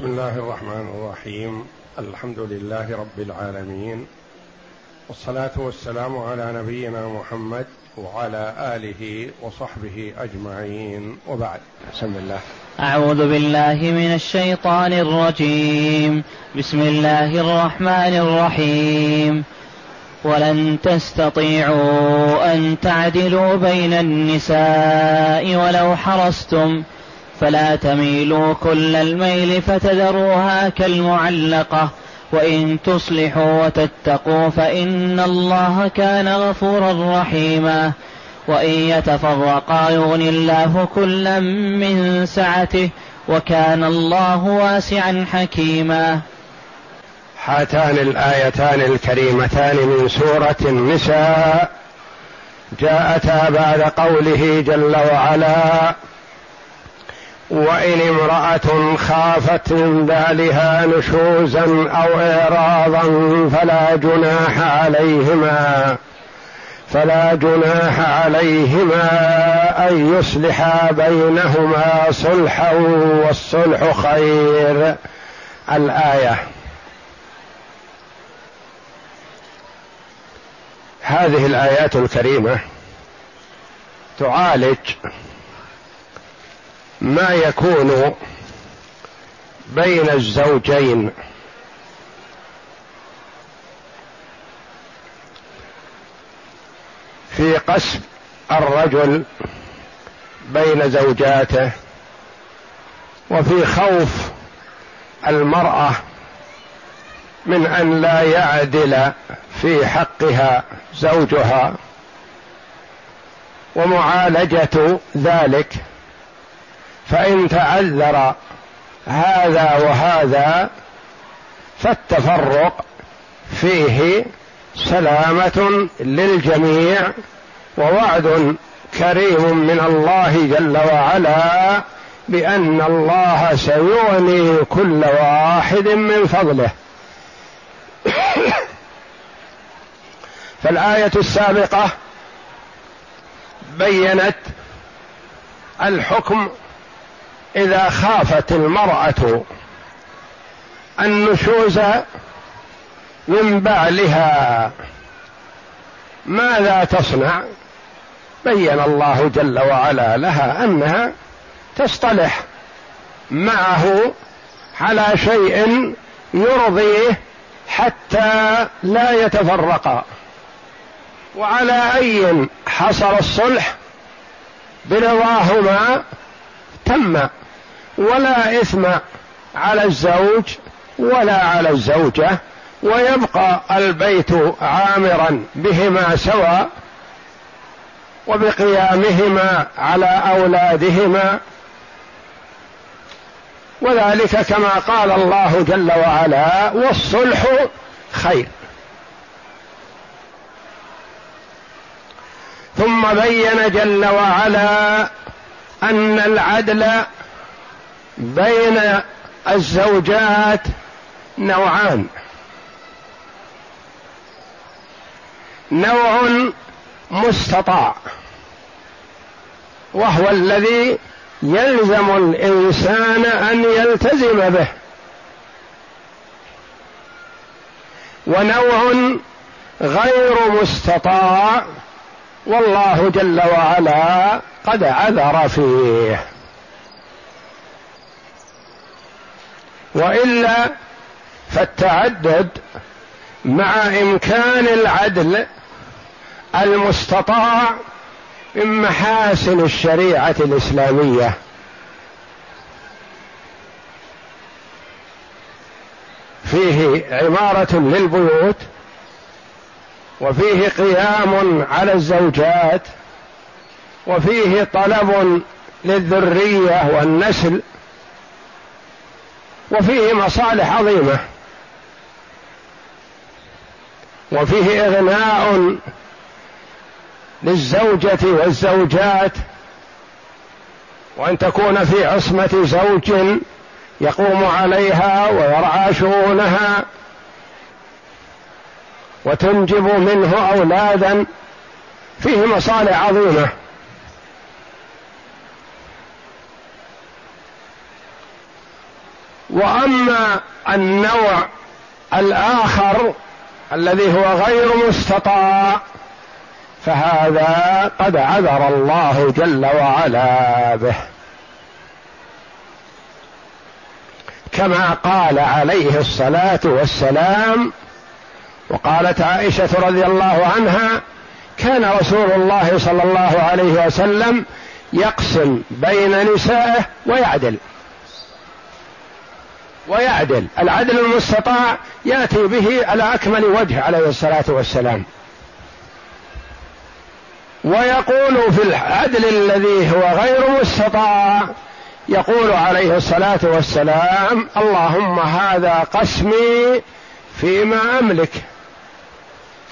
بسم الله الرحمن الرحيم. الحمد لله رب العالمين. والصلاة والسلام على نبينا محمد وعلى آله وصحبه أجمعين. وبعد. بسم الله. أعوذ بالله من الشيطان الرجيم. بسم الله الرحمن الرحيم. ولن تستطيعوا أن تعدلوا بين النساء ولو حرصتم فلا تميلوا كل الميل فتذروها كالمعلقة. وإن تصلحوا وتتقوا فإن الله كان غفورا رحيما. وإن يتفرقا يغني الله كلا من سعته وكان الله واسعا حكيما. هاتان الآيتان الكريمتان من سورة النساء. جاءتا بعد قوله جل وعلا وإن امرأة خافت من بالها نشوزا أو إعراضا فلا جناح عليهما فلا جناح عليهما أن يصلحا بينهما صلحا والصلح خير. الآية. هذه الآيات الكريمة تعالج ما يكون بين الزوجين. في قسم الرجل بين زوجاته وفي خوف المرأة من أن لا يعدل في حقها زوجها ومعالجة ذلك. فإن تعذر هذا وهذا فالتفرق فيه سلامة للجميع ووعد كريم من الله جل وعلا بأن الله سيغني كل واحد من فضله. فالآية السابقة بينت الحكم إذا خافت المرأة النشوز من بعلها ماذا تصنع؟ بين الله جل وعلا لها أنها تصطلح معه على شيء يرضيه حتى لا يتفرقا وعلى أي حصل الصلح؟ برضاهما تم ولا إثم على الزوج ولا على الزوجة ويبقى البيت عامرا بهما سواء وبقيامهما على أولادهما. وذلك كما قال الله جل وعلا والصلح خير. ثم بين جل وعلا أن العدل بين الزوجات نوعان. نوع مستطاع وهو الذي يلزم الإنسان أن يلتزم به. ونوع غير مستطاع والله جل وعلا قد عذر فيه. وإلا فالتعدد مع إمكان العدل المستطاع من محاسن الشريعة الإسلامية. فيه عمارة للبيوت وفيه قيام على الزوجات وفيه طلب للذرية والنسل وفيه مصالح عظيمة وفيه إغناء للزوجة والزوجات وأن تكون في عصمة زوج يقوم عليها ويرعى شؤونها وتنجب منه أولادا فيه مصالح عظيمة وأما النوع الآخر الذي هو غير مستطاع فهذا قد عذر الله جل وعلا به. كما قال عليه الصلاة والسلام وقالت عائشة رضي الله عنها كان رسول الله صلى الله عليه وسلم يقسم بين نسائه ويعدل. ويعدل. العدل المستطاع يأتي به على أكمل وجه عليه الصلاة والسلام. ويقول في العدل الذي هو غير مستطاع يقول عليه الصلاة والسلام اللهم هذا قسمي فيما أملك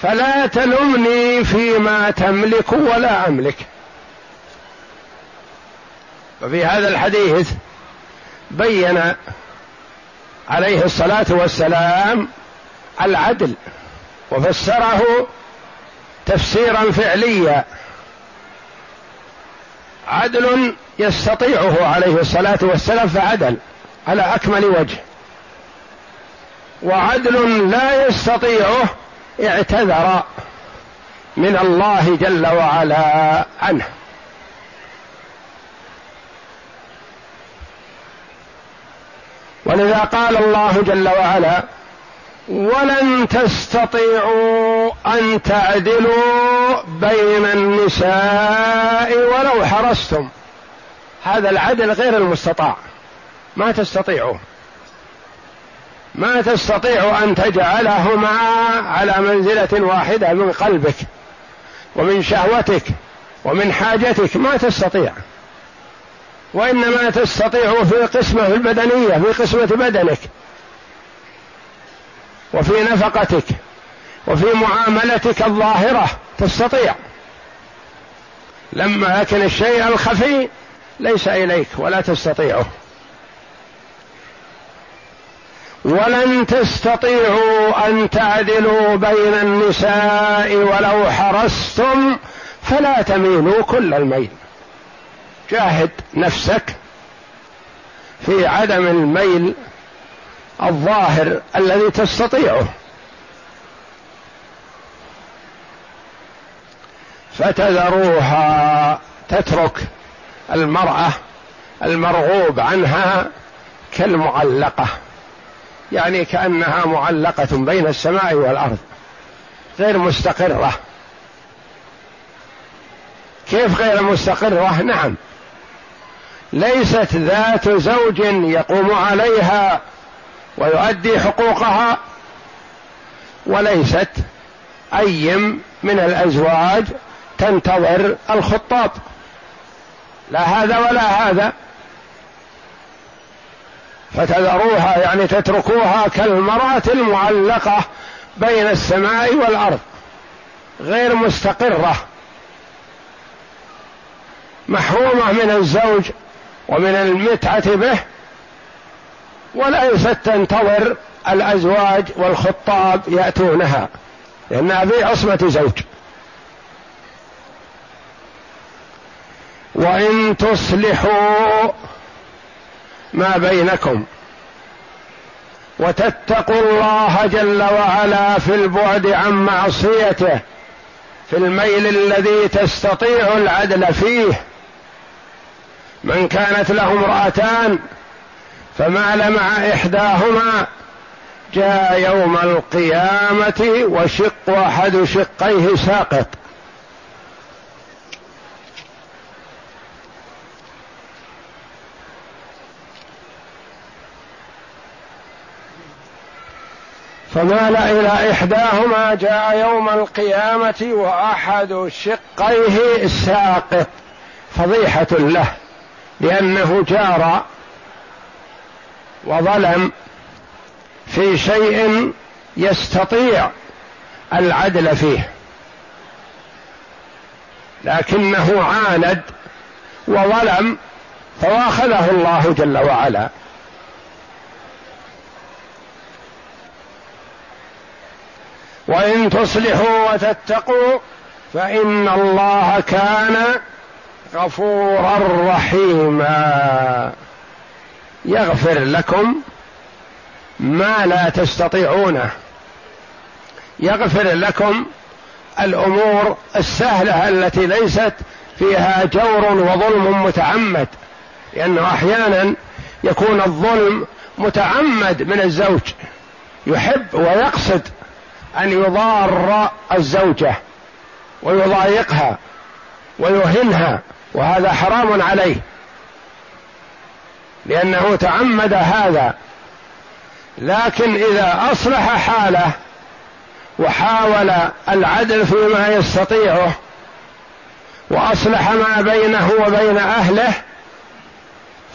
فلا تلمني فيما تملك ولا أملك. وفي هذا الحديث بين عليه الصلاة والسلام العدل وفسره تفسيرا فعليا. عدل يستطيعه عليه الصلاة والسلام فعدل على أكمل وجه. وعدل لا يستطيعه اعتذر من الله جل وعلا عنه. ولذا قال الله جل وعلا ولن تستطيعوا أن تعدلوا بين النساء ولو حرصتم. هذا العدل غير المستطاع. ما تستطيعوا. ما تستطيع أن تجعلهما على منزلة واحدة من قلبك ومن شهوتك ومن حاجتك. ما تستطيع. وإنما تستطيع في قسمة البدنيه في قسمة بدنك وفي نفقتك وفي معاملتك الظاهرة تستطيع. لما لكن الشيء الخفي ليس إليك ولا تستطيعه. ولن تستطيعوا أن تعدلوا بين النساء ولو حرصتم فلا تميلوا كل الميل. جاهد نفسك في عدم الميل الظاهر الذي تستطيعه. فتذروها تترك المرأة المرغوب عنها كالمعلقة يعني كأنها معلقة بين السماء والأرض غير مستقرة. كيف غير مستقرة؟ نعم. ليست ذات زوج يقوم عليها ويؤدي حقوقها وليست اي من الأزواج تنتظر الخطاب. لا هذا ولا هذا. فتذروها يعني تتركوها كالمرأة المعلقة بين السماء والأرض غير مستقرة محرومة من الزوج ومن المتعة به وليست تنتظر الأزواج والخطاب يأتونها لانها في عصمه زوج. وإن تصلحوا ما بينكم وتتقوا الله جل وعلا في البعد عن معصيته في الميل الذي تستطيع العدل فيه من كانت له امرأتان فمال مع إحداهما جاء يوم القيامة وشق أحد شقيه ساقط. فمال إلى إحداهما جاء يوم القيامة وأحد شقيه ساقط. فضيحة له. لأنه جار وظلم في شيء يستطيع العدل فيه. لكنه عاند وظلم فواخذه الله جل وعلا. وإن تصلحوا وتتقوا فإن الله كان غفورا رحيما يغفر لكم ما لا تستطيعونه يغفر لكم الأمور السهلة التي ليست فيها جور وظلم متعمد لأنه أحيانا يكون الظلم متعمد من الزوج. يحب ويقصد أن يضار الزوجة ويضايقها ويهنها. وهذا حرام عليه. لأنه تعمد هذا. لكن إذا أصلح حاله وحاول العدل فيما يستطيعه وأصلح ما بينه وبين أهله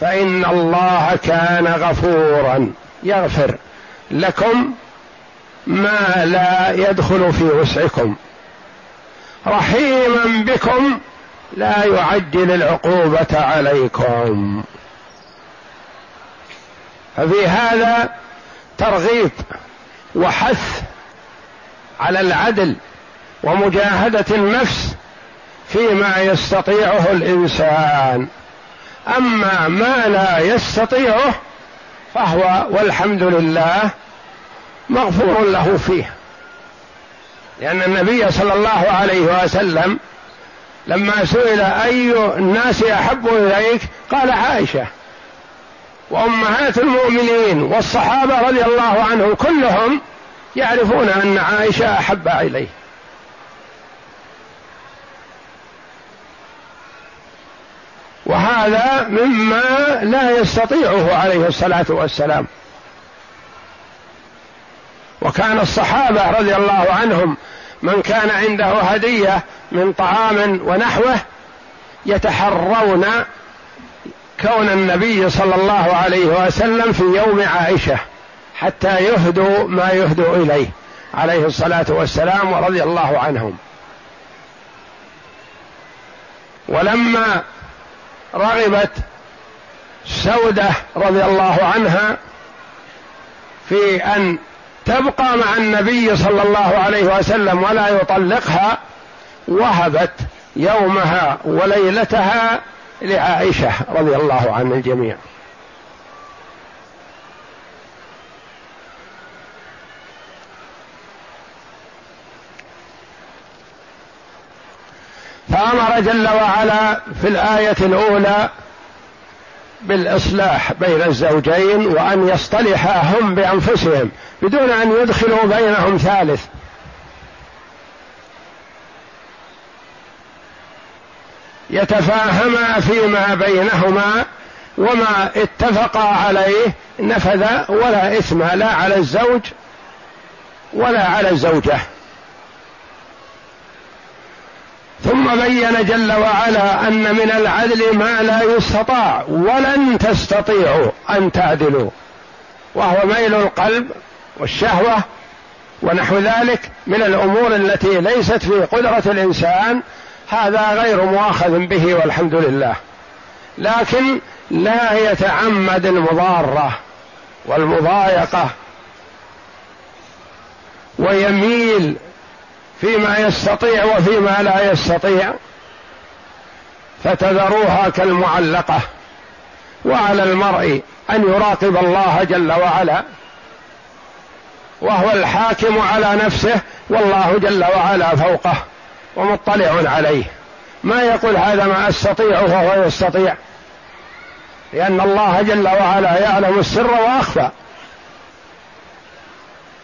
فإن الله كان غفورا. يغفر لكم ما لا يدخل في وسعكم. رحيما بكم لا يعجل العقوبة عليكم. ففي هذا ترغيب وحث على العدل ومجاهدة النفس فيما يستطيعه الإنسان. أما ما لا يستطيعه فهو والحمد لله مغفور له فيه. لأن النبي صلى الله عليه وسلم لما سئل أي الناس أحب إليك؟ قال عائشة. وأمهات المؤمنين والصحابة رضي الله عنهم كلهم يعرفون أن عائشة أحب إليه. وهذا مما لا يستطيعه عليه الصلاة والسلام. وكان الصحابة رضي الله عنهم من كان عنده هدية من طعام ونحوه يتحرون كون النبي صلى الله عليه وسلم في يوم عائشة حتى يهدوا ما يهدوا إليه عليه الصلاة والسلام ورضي الله عنهم. ولما رغبت سودة رضي الله عنها في أن تبقى مع النبي صلى الله عليه وسلم ولا يطلقها وهبت يومها وليلتها لعائشة رضي الله عن الجميع. فأمر جل وعلا في الآية الأولى بالإصلاح بين الزوجين وأن يصطلحا هم بأنفسهم بدون أن يدخلوا بينهم ثالث. يتفاهما فيما بينهما وما اتفقا عليه نفذ ولا إثم لا على الزوج ولا على الزوجة. ثم بين جل وعلا أن من العدل ما لا يستطاع ولن تستطيعوا أن تعدلوا وهو ميل القلب والشهوة ونحو ذلك من الأمور التي ليست في قدرة الإنسان هذا غير مؤاخذ به والحمد لله. لكن لا يتعمد المضارة والمضايقة ويميل فيما يستطيع وفيما لا يستطيع فتذروها كالمعلقة. وعلى المرء أن يراقب الله جل وعلا وهو الحاكم على نفسه والله جل وعلا فوقه. ومطلع عليه. ما يقول هذا ما أستطيع وهو يستطيع. لأن الله جل وعلا يعلم السر وأخفى.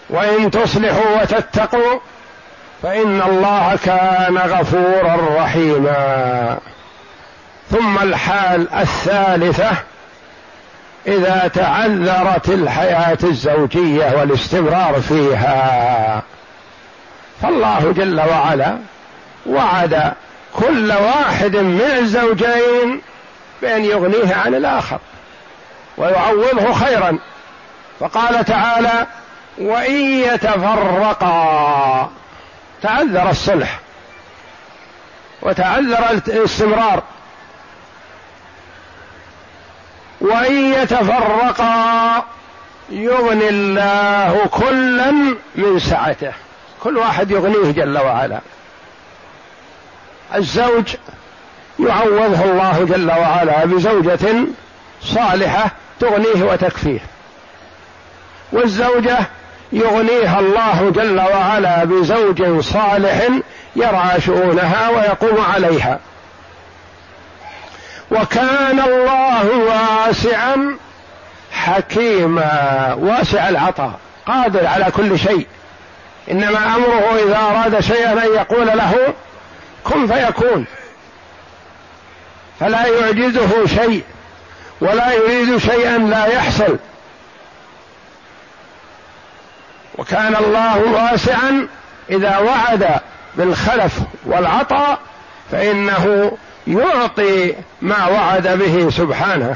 وإن تصلحوا وتتقوا فإن الله كان غفورا رحيما. ثم الحال الثالثة إذا تعذرت الحياة الزوجية والاستمرار فيها. فالله جل وعلا وعد كل واحد من الزوجين بأن يغنيه عن الآخر ويعوضه خيرا. فقال تعالى وإن يتفرقا. تعذر الصلح وتعذر الاستمرار. وإن يتفرقا يغني الله كلا من سعته. كل واحد يغنيه جل وعلا. الزوج يعوضه الله جل وعلا بزوجة صالحة تغنيه وتكفيه. والزوجة يغنيها الله جل وعلا بزوج صالح يرعى شؤونها ويقوم عليها. وكان الله واسعا حكيما واسع العطاء قادر على كل شيء. إنما أمره إذا أراد شيئا أن يقول له كن فيكون. فلا يعجزه شيء ولا يريد شيئا لا يحصل. وكان الله واسعا إذا وعد بالخلف والعطاء فإنه يعطي ما وعد به سبحانه.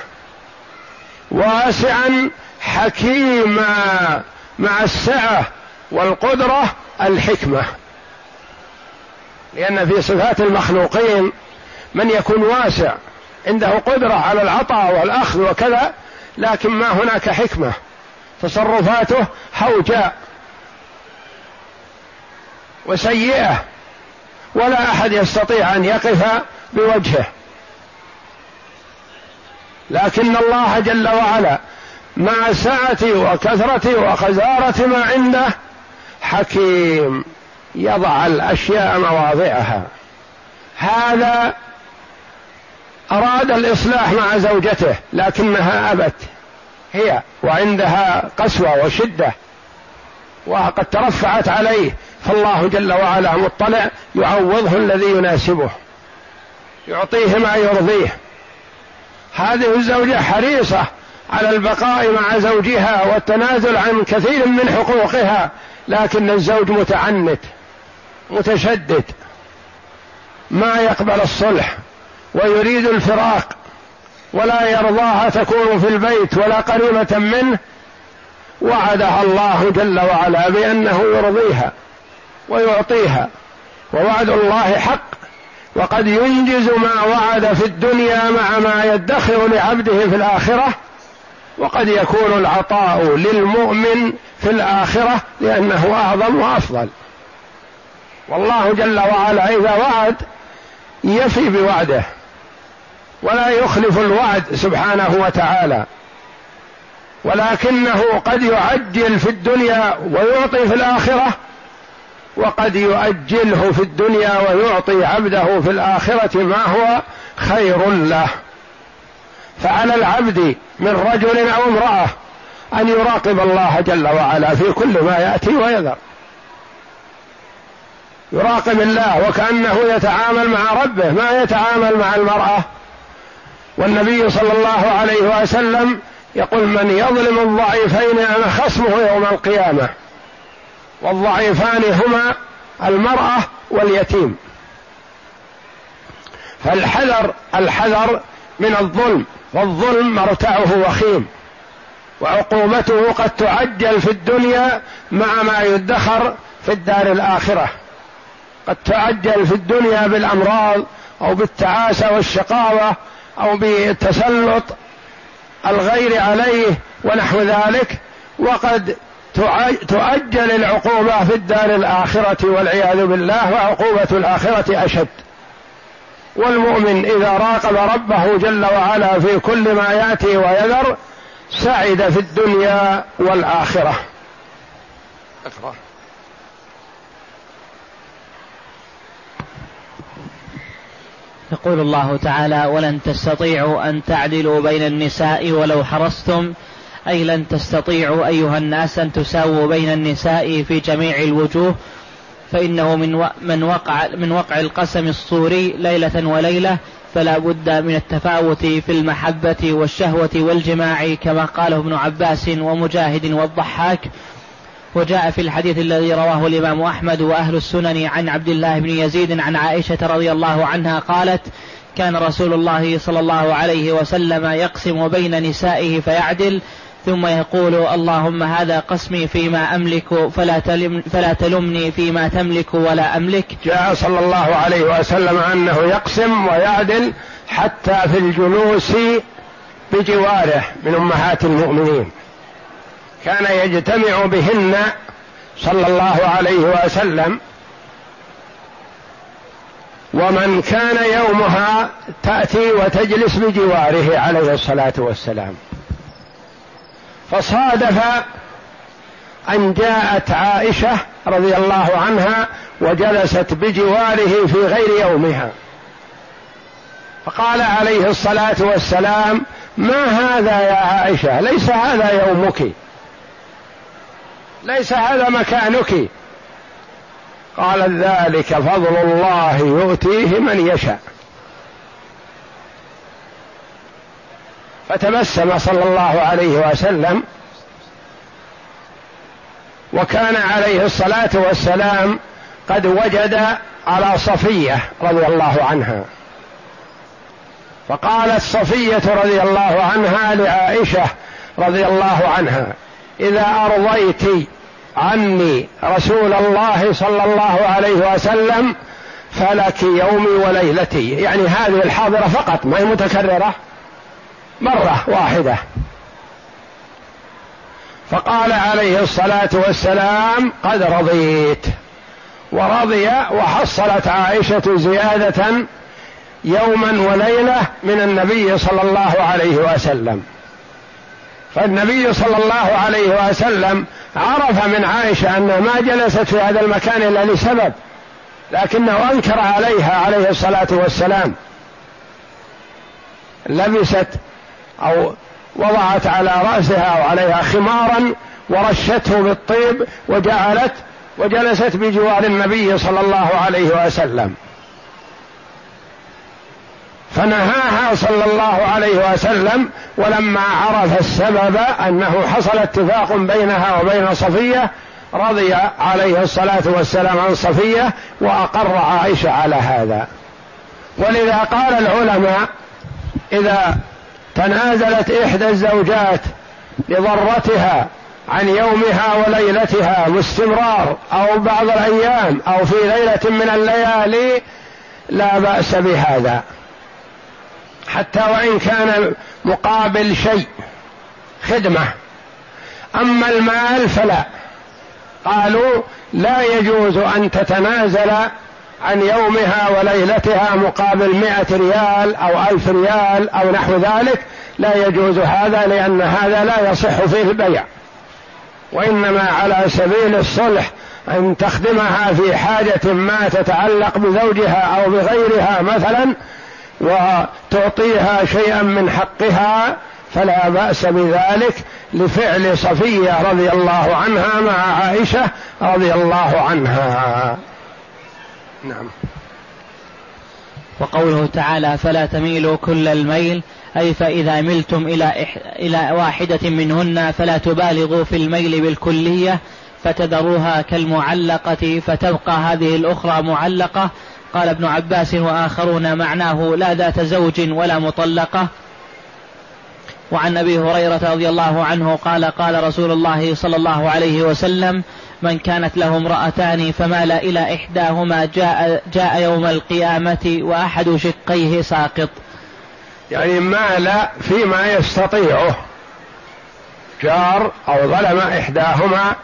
واسعا حكيما مع السعة والقدرة الحكمة. لأن في صفات المخلوقين من يكون واسع عنده قدرة على العطاء والأخذ وكذا لكن ما هناك حكمة. تصرفاته هوجاء وسيئة ولا أحد يستطيع أن يقف بوجهه. لكن الله جل وعلا مع سعة وكثرة وخزارة ما عنده حكيم. يضع الأشياء مواضعها. هذا أراد الإصلاح مع زوجته لكنها أبت. هي وعندها قسوة وشدة وقد ترفعت عليه فالله جل وعلا مطلع يعوضه الذي يناسبه يعطيه ما يرضيه. هذه الزوجة حريصة على البقاء مع زوجها والتنازل عن كثير من حقوقها لكن الزوج متعنت. متشدد ما يقبل الصلح ويريد الفراق ولا يرضاها تكون في البيت ولا قريبة منه وعدها الله جل وعلا بأنه يرضيها ويعطيها ووعد الله حق وقد ينجز ما وعد في الدنيا مع ما يدخر لعبده في الآخرة وقد يكون العطاء للمؤمن في الآخرة لأنه أعظم وأفضل. والله جل وعلا إذا وعد يفي بوعده ولا يخلف الوعد سبحانه وتعالى. ولكنه قد يعجل في الدنيا ويعطي في الآخرة وقد يؤجله في الدنيا ويعطي عبده في الآخرة ما هو خير له. فعلى العبد من رجل أو امرأة أن يراقب الله جل وعلا في كل ما يأتي ويذر. يراقب الله وكأنه يتعامل مع ربه ما يتعامل مع المرأة. والنبي صلى الله عليه وسلم يقول من يظلم الضعيفين أنا خصمه يوم القيامة؟ والضعيفان هما المرأة واليتيم. فالحذر الحذر من الظلم والظلم مرتعه وخيم وعقوبته قد تعجل في الدنيا مع ما يدخر في الدار الآخرة. قد تعجل في الدنيا بالأمراض أو بالتعاسة والشقاوة أو بالتسلط الغير عليه ونحو ذلك وقد تؤجل العقوبة في الدار الآخرة والعياذ بالله وعقوبة الآخرة أشد. والمؤمن إذا راقب ربه جل وعلا في كل ما يأتي ويذر سعد في الدنيا والآخرة. اقرأ يقول الله تعالى ولن تستطيعوا أن تعدلوا بين النساء ولو حرصتم أي لن تستطيعوا أيها الناس أن تساووا بين النساء في جميع الوجوه فإنه من من وقع من وقع القسم الصوري ليلة وليلة فلا بد من التفاوت في المحبة والشهوة والجماع كما قاله ابن عباس ومجاهد والضحاك وجاء في الحديث الذي رواه الإمام أحمد وأهل السنن عن عبد الله بن يزيد عن عائشة رضي الله عنها قالت كان رسول الله صلى الله عليه وسلم يقسم بين نسائه فيعدل ثم يقول اللهم هذا قسمي فيما أملك فلا, تلم فلا تلمني فيما تملك ولا أملك. جاء صلى الله عليه وسلم أنه يقسم ويعدل حتى في الجلوس بجواره من أمهات المؤمنين. كان يجتمع بهن صلى الله عليه وسلم. ومن كان يومها تأتي وتجلس بجواره عليه الصلاة والسلام. فصادف أن جاءت عائشة رضي الله عنها وجلست بجواره في غير يومها. فقال عليه الصلاة والسلام ما هذا يا عائشة؟ ليس هذا يومك. ليس هذا مكانك. قال ذلك فضل الله يؤتيه من يشاء. فتبسم صلى الله عليه وسلم. وكان عليه الصلاة والسلام قد وجد على صفية رضي الله عنها. فقالت صفية رضي الله عنها لعائشة رضي الله عنها. إذا أرضيت عني رسول الله صلى الله عليه وسلم فلك يومي وليلتي. يعني هذه الحاضرة فقط ما هي متكررة. مرة واحدة. فقال عليه الصلاة والسلام قد رضيت. ورضي وحصلت عائشة زيادة يوما وليلة من النبي صلى الله عليه وسلم. فالنبي صلى الله عليه وسلم عرف من عائشة انها ما جلست في هذا المكان إلا لسبب لكنه أنكر عليها عليه الصلاة والسلام. لبست أو وضعت على رأسها أو عليها خمارا ورشته بالطيب وجعلت وجلست بجوار النبي صلى الله عليه وسلم. فنهاها صلى الله عليه وسلم ولما عرف السبب أنه حصل اتفاق بينها وبين صفية رضي عليه الصلاة والسلام عن صفية وأقر عائشة على هذا. ولذا قال العلماء إذا تنازلت إحدى الزوجات لضرتها عن يومها وليلتها باستمرار أو بعض الأيام أو في ليلة من الليالي لا بأس بهذا. حتى وإن كان مقابل شيء خدمة. أما المال فلا. قالوا لا يجوز أن تتنازل عن يومها وليلتها مقابل مئة ريال أو ألف ريال أو نحو ذلك. لا يجوز هذا لأن هذا لا يصح فيه البيع. وإنما على سبيل الصلح أن تخدمها في حاجة ما تتعلق بزوجها أو بغيرها مثلا وتعطيها شيئا من حقها فلا بأس بذلك لفعل صفية رضي الله عنها مع عائشة رضي الله عنها. نعم. وقوله تعالى فلا تميلوا كل الميل أي فإذا ملتم إلى إح... إلى واحدة منهن فلا تبالغوا في الميل بالكلية فتذروها كالمعلقة فتبقى هذه الأخرى معلقة قال ابن عباس وآخرون معناه لا ذات زوج ولا مطلقة وعن أبي هريرة رضي الله عنه قال قال رسول الله صلى الله عليه وسلم من كانت له امرأتان فمال إلى إحداهما جاء جاء يوم القيامة وأحد شقيه ساقط. يعني مال فيما يستطيعه جار أو ظلم إحداهما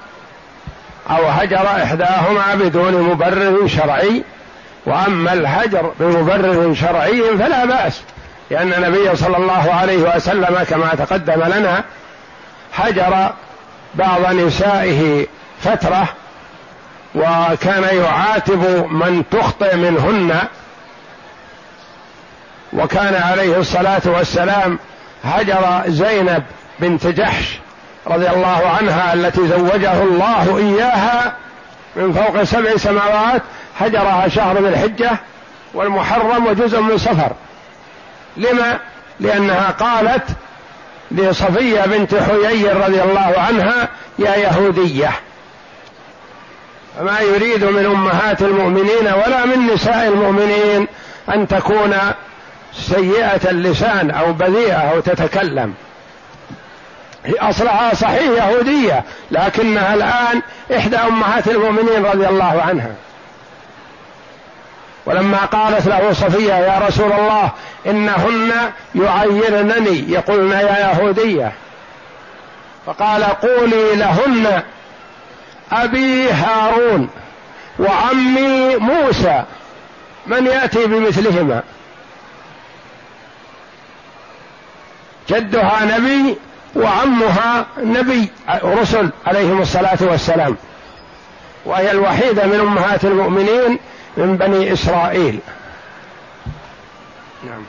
أو هجر إحداهما بدون مبرر شرعي وأما الهجر بمبرر شرعي فلا بأس لأن النبي صلى الله عليه وسلم كما تقدم لنا هجر بعض نسائه فترة وكان يعاتب من تخطئ منهن وكان عليه الصلاة والسلام هجر زينب بنت جحش رضي الله عنها التي زوجه الله إياها من فوق سبع سماوات هجرها شهر ذي الحجة والمحرم وجزء من صفر. لما؟ لأنها قالت لصفية بنت حيي رضي الله عنها يا يهودية فما يريد من أمهات المؤمنين ولا من نساء المؤمنين أن تكون سيئة اللسان أو بذيئة أو تتكلم. أصلها صحيح يهودية لكنها الآن إحدى أمهات المؤمنين رضي الله عنها. ولما قالت له صفية يا رسول الله إنهن يعيرنني يقولن يا يهودية. فقال قولي لهن أبي هارون وعمي موسى من يأتي بمثلهما؟ جدها نبي وعمها نبي رسل عليهم الصلاة والسلام. وهي الوحيدة من أمهات المؤمنين من بني إسرائيل. نعم.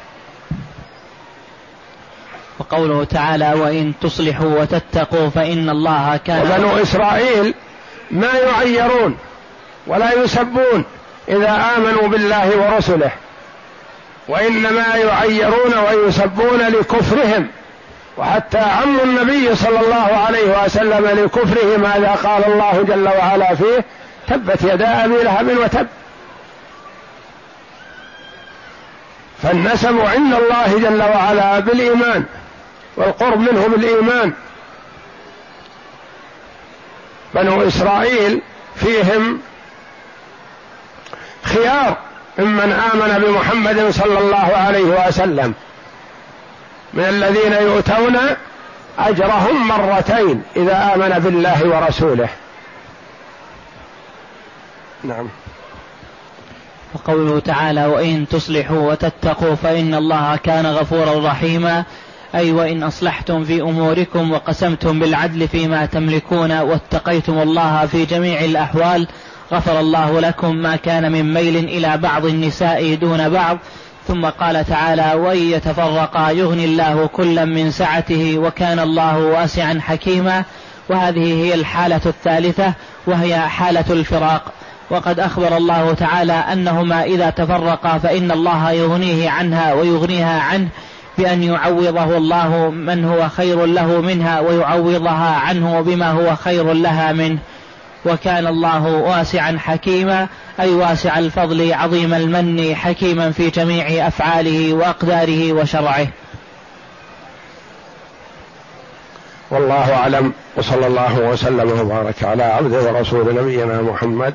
وقوله تعالى وإن تصلحوا وتتقوا فإن الله كان وبنو إسرائيل ما يعيرون ولا يسبون إذا آمنوا بالله ورسله وإنما يعيرون ويسبون لكفرهم. وحتى عم النبي صلى الله عليه وسلم لكفره ماذا قال الله جل وعلا فيه تبت يدا أبي لهب وتب. فالنسب عند الله جل وعلا بالإيمان والقرب منه بالإيمان. بنو إسرائيل فيهم خيار ممن آمن بمحمد صلى الله عليه وسلم. من الذين يؤتون أجرهم مرتين إذا آمن بالله ورسوله. نعم. وقوله تعالى وإن تصلحوا وتتقوا فإن الله كان غفورا رحيما. أي وإن أصلحتم في أموركم وقسمتم بالعدل فيما تملكون واتقيتم الله في جميع الأحوال غفر الله لكم ما كان من ميل إلى بعض النساء دون بعض. ثم قال تعالى وإن يتفرقا يغني الله كلا من سعته وكان الله واسعا حكيما. وهذه هي الحالة الثالثة وهي حالة الفراق. وقد أخبر الله تعالى أنهما إذا تفرقا فإن الله يغنيه عنها ويغنيها عنه بأن يعوضه الله من هو خير له منها ويعوضها عنه بما هو خير لها منه. وكان الله واسعا حكيما أي واسع الفضل عظيم المن حكيما في جميع أفعاله وأقداره وشرعه. والله أعلم وصلى الله وسلم وبارك على عبده ورسول نبينا محمد